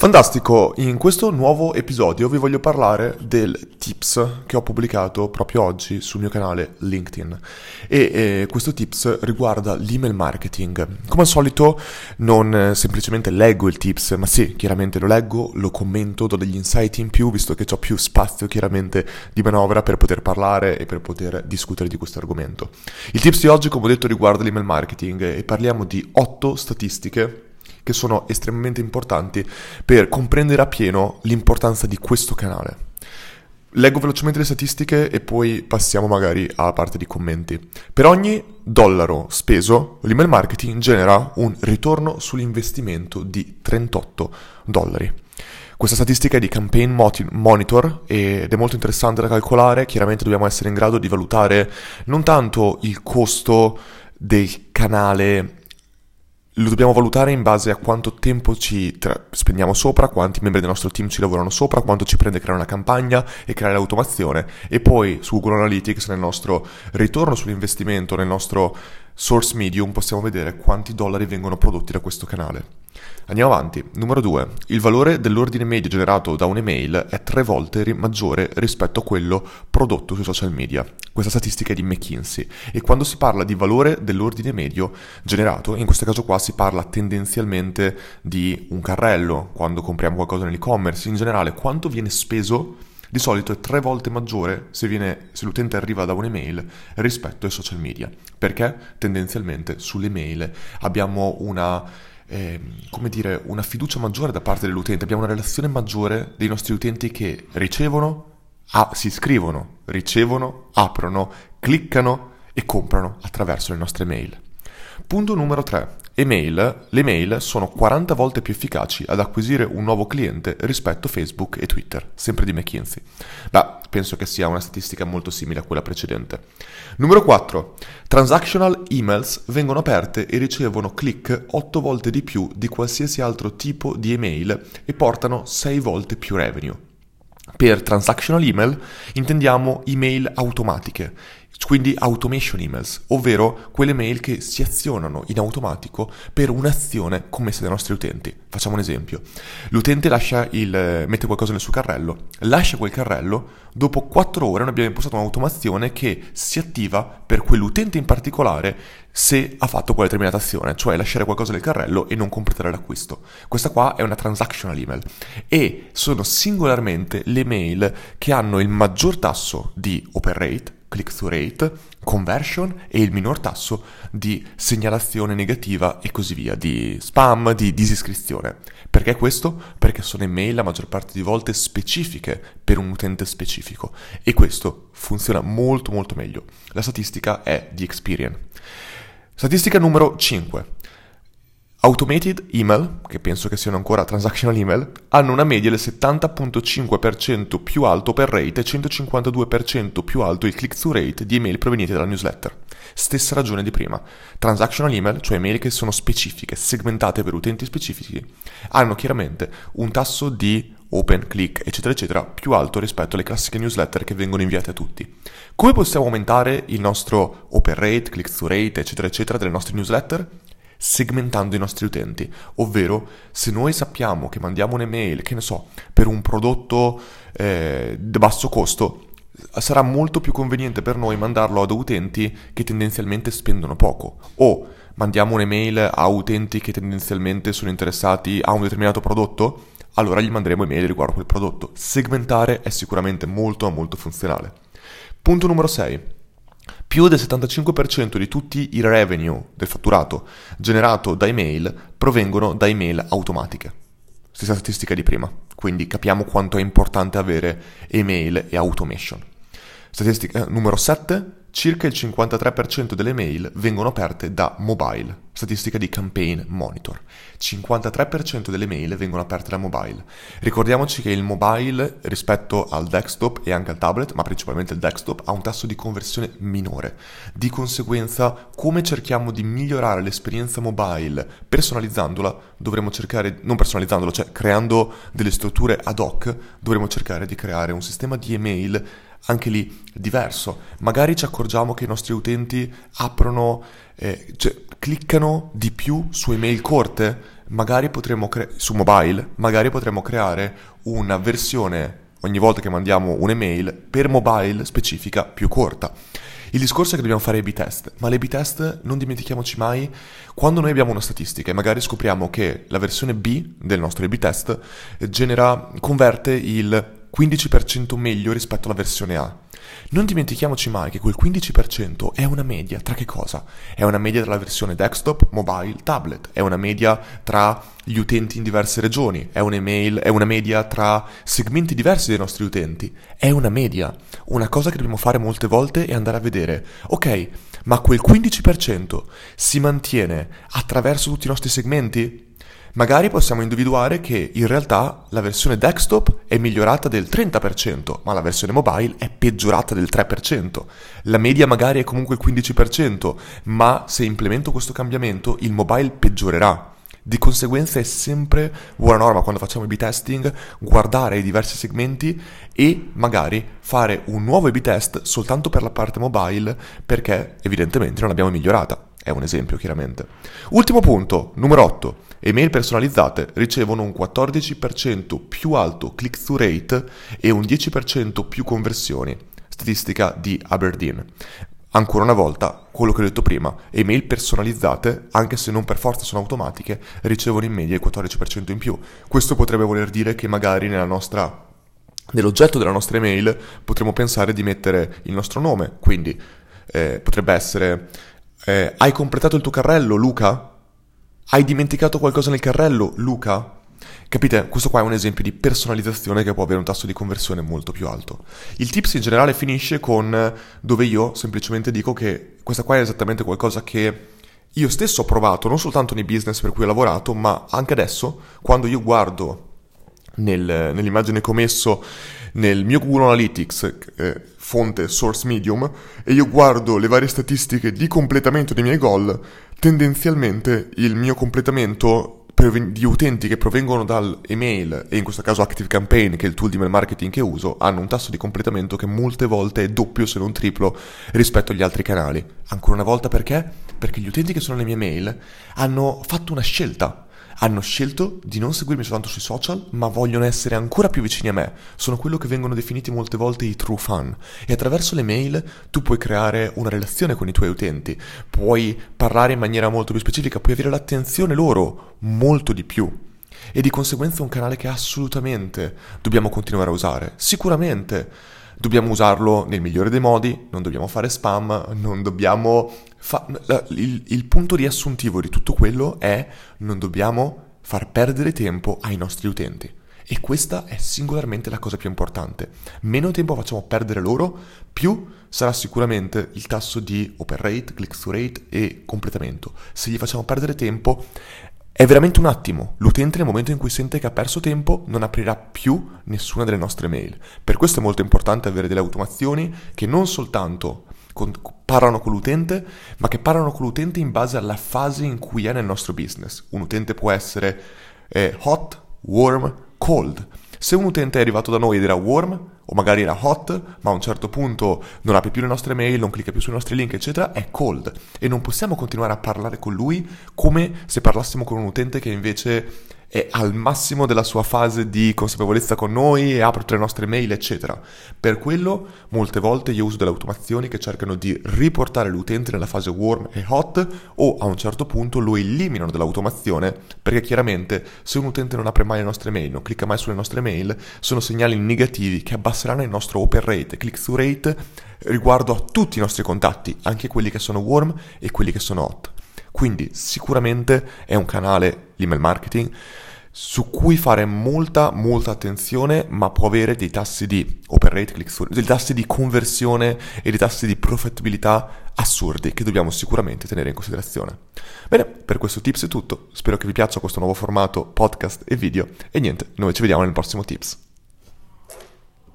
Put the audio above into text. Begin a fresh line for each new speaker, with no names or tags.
Fantastico, in questo nuovo episodio vi voglio parlare del tips che ho pubblicato proprio oggi sul mio canale LinkedIn e eh, questo tips riguarda l'email marketing. Come al solito non eh, semplicemente leggo il tips, ma sì, chiaramente lo leggo, lo commento, do degli insight in più visto che ho più spazio chiaramente di manovra per poter parlare e per poter discutere di questo argomento. Il tips di oggi come ho detto riguarda l'email marketing e parliamo di 8 statistiche che sono estremamente importanti per comprendere appieno l'importanza di questo canale. Leggo velocemente le statistiche e poi passiamo magari alla parte di commenti. Per ogni dollaro speso, l'email marketing genera un ritorno sull'investimento di 38 dollari. Questa statistica è di Campaign Monitor ed è molto interessante da calcolare, chiaramente dobbiamo essere in grado di valutare non tanto il costo del canale lo dobbiamo valutare in base a quanto tempo ci tra- spendiamo sopra, quanti membri del nostro team ci lavorano sopra, quanto ci prende creare una campagna e creare l'automazione e poi su Google Analytics nel nostro ritorno sull'investimento, nel nostro source medium possiamo vedere quanti dollari vengono prodotti da questo canale. Andiamo avanti. Numero 2. Il valore dell'ordine medio generato da un'email è tre volte maggiore rispetto a quello prodotto sui social media. Questa statistica è di McKinsey e quando si parla di valore dell'ordine medio generato, in questo caso qua si parla tendenzialmente di un carrello, quando compriamo qualcosa nell'e-commerce, in generale quanto viene speso di solito è tre volte maggiore se, viene, se, l'utente arriva da un'email rispetto ai social media, perché tendenzialmente sulle mail abbiamo una eh, come dire, una fiducia maggiore da parte dell'utente, abbiamo una relazione maggiore dei nostri utenti che ricevono, ah, si iscrivono, ricevono, aprono, cliccano e comprano attraverso le nostre mail. Punto numero 3. Email. Le mail sono 40 volte più efficaci ad acquisire un nuovo cliente rispetto a Facebook e Twitter, sempre di McKinsey. Beh, penso che sia una statistica molto simile a quella precedente. Numero 4. Transactional emails vengono aperte e ricevono click 8 volte di più di qualsiasi altro tipo di email e portano 6 volte più revenue. Per transactional email intendiamo email automatiche, quindi automation emails, ovvero quelle mail che si azionano in automatico per un'azione commessa dai nostri utenti. Facciamo un esempio. L'utente lascia il, mette qualcosa nel suo carrello, lascia quel carrello, dopo 4 ore noi abbiamo impostato un'automazione che si attiva per quell'utente in particolare se ha fatto quella determinata azione, cioè lasciare qualcosa nel carrello e non completare l'acquisto. Questa qua è una transactional email e sono singolarmente le mail che hanno il maggior tasso di open rate, click-through rate, conversion e il minor tasso di segnalazione negativa e così via, di spam, di disiscrizione. Perché questo? Perché sono email la maggior parte di volte specifiche per un utente specifico e questo funziona molto molto meglio. La statistica è di Experian. Statistica numero 5. Automated email, che penso che siano ancora transactional email, hanno una media del 70.5% più alto per rate e 152% più alto il click-through rate di email provenienti dalla newsletter. Stessa ragione di prima. Transactional email, cioè email che sono specifiche, segmentate per utenti specifici, hanno chiaramente un tasso di open, click, eccetera, eccetera, più alto rispetto alle classiche newsletter che vengono inviate a tutti. Come possiamo aumentare il nostro open rate, click-through rate, eccetera, eccetera, delle nostre newsletter? Segmentando i nostri utenti, ovvero se noi sappiamo che mandiamo un'email, che ne so, per un prodotto eh, di basso costo, sarà molto più conveniente per noi mandarlo ad utenti che tendenzialmente spendono poco o mandiamo un'email a utenti che tendenzialmente sono interessati a un determinato prodotto, allora gli manderemo email riguardo quel prodotto. Segmentare è sicuramente molto molto funzionale. Punto numero 6 più del 75% di tutti i revenue del fatturato generato da email provengono da email automatiche. Stessa statistica di prima, quindi capiamo quanto è importante avere email e automation. Statistica numero 7, circa il 53% delle mail vengono aperte da mobile, statistica di Campaign Monitor. 53% delle mail vengono aperte da mobile. Ricordiamoci che il mobile rispetto al desktop e anche al tablet, ma principalmente il desktop, ha un tasso di conversione minore. Di conseguenza, come cerchiamo di migliorare l'esperienza mobile personalizzandola, dovremo cercare, non personalizzandola, cioè creando delle strutture ad hoc, dovremo cercare di creare un sistema di email anche lì diverso. Magari ci accorgiamo che i nostri utenti aprono, eh, cioè, cliccano di più su email corte, magari potremmo cre- su mobile, magari potremmo creare una versione ogni volta che mandiamo un'email per mobile specifica più corta. Il discorso è che dobbiamo fare i B-test, ma le B-test non dimentichiamoci mai quando noi abbiamo una statistica e magari scopriamo che la versione B del nostro B-test genera, converte il 15% meglio rispetto alla versione A. Non dimentichiamoci mai che quel 15% è una media tra che cosa? È una media tra la versione desktop, mobile, tablet, è una media tra gli utenti in diverse regioni, è, è una media tra segmenti diversi dei nostri utenti, è una media. Una cosa che dobbiamo fare molte volte è andare a vedere, ok, ma quel 15% si mantiene attraverso tutti i nostri segmenti? Magari possiamo individuare che in realtà la versione desktop è migliorata del 30%, ma la versione mobile è peggiorata del 3%. La media magari è comunque il 15%, ma se implemento questo cambiamento il mobile peggiorerà. Di conseguenza è sempre buona norma quando facciamo A-B testing guardare i diversi segmenti e magari fare un nuovo A-B test soltanto per la parte mobile perché evidentemente non l'abbiamo migliorata. È un esempio chiaramente. Ultimo punto, numero 8. Email personalizzate ricevono un 14% più alto click-through rate e un 10% più conversioni, statistica di Aberdeen. Ancora una volta, quello che ho detto prima, email personalizzate, anche se non per forza sono automatiche, ricevono in media il 14% in più. Questo potrebbe voler dire che magari nella nostra, nell'oggetto della nostra email potremmo pensare di mettere il nostro nome, quindi eh, potrebbe essere eh, hai completato il tuo carrello, Luca? Hai dimenticato qualcosa nel carrello, Luca? Capite? Questo qua è un esempio di personalizzazione che può avere un tasso di conversione molto più alto. Il tips in generale finisce con dove io semplicemente dico che questa qua è esattamente qualcosa che io stesso ho provato, non soltanto nei business per cui ho lavorato, ma anche adesso, quando io guardo nel, nell'immagine che ho messo nel mio Google Analytics, eh, fonte Source Medium, e io guardo le varie statistiche di completamento dei miei goal, tendenzialmente il mio completamento di utenti che provengono dall'email e in questo caso Active Campaign, che è il tool di mail marketing che uso, hanno un tasso di completamento che molte volte è doppio se non triplo rispetto agli altri canali. Ancora una volta perché? Perché gli utenti che sono nelle mie mail hanno fatto una scelta hanno scelto di non seguirmi soltanto sui social, ma vogliono essere ancora più vicini a me. Sono quello che vengono definiti molte volte i true fan. E attraverso le mail tu puoi creare una relazione con i tuoi utenti, puoi parlare in maniera molto più specifica, puoi avere l'attenzione loro molto di più. E di conseguenza è un canale che assolutamente dobbiamo continuare a usare. Sicuramente dobbiamo usarlo nel migliore dei modi, non dobbiamo fare spam, non dobbiamo... Fa... Il, il punto riassuntivo di tutto quello è non dobbiamo far perdere tempo ai nostri utenti. E questa è singolarmente la cosa più importante. Meno tempo facciamo perdere loro, più sarà sicuramente il tasso di open rate, click-through rate e completamento. Se gli facciamo perdere tempo, è veramente un attimo. L'utente nel momento in cui sente che ha perso tempo non aprirà più nessuna delle nostre mail. Per questo è molto importante avere delle automazioni che non soltanto con, parlano con l'utente, ma che parlano con l'utente in base alla fase in cui è nel nostro business. Un utente può essere eh, hot, warm, cold. Se un utente è arrivato da noi ed era warm, o magari era hot, ma a un certo punto non apre più le nostre mail, non clicca più sui nostri link, eccetera, è cold. E non possiamo continuare a parlare con lui come se parlassimo con un utente che invece è al massimo della sua fase di consapevolezza con noi e apre tutte le nostre mail, eccetera. Per quello, molte volte io uso delle automazioni che cercano di riportare l'utente nella fase warm e hot o a un certo punto lo eliminano dall'automazione perché chiaramente se un utente non apre mai le nostre mail, non clicca mai sulle nostre mail, sono segnali negativi che abbasseranno il nostro open rate, click-through rate riguardo a tutti i nostri contatti, anche quelli che sono warm e quelli che sono hot. Quindi sicuramente è un canale, l'email marketing, su cui fare molta molta attenzione ma può avere dei tassi di open rate click through, dei tassi di conversione e dei tassi di profitabilità assurdi che dobbiamo sicuramente tenere in considerazione. Bene, per questo tips è tutto, spero che vi piaccia questo nuovo formato podcast e video e niente, noi ci vediamo nel prossimo tips.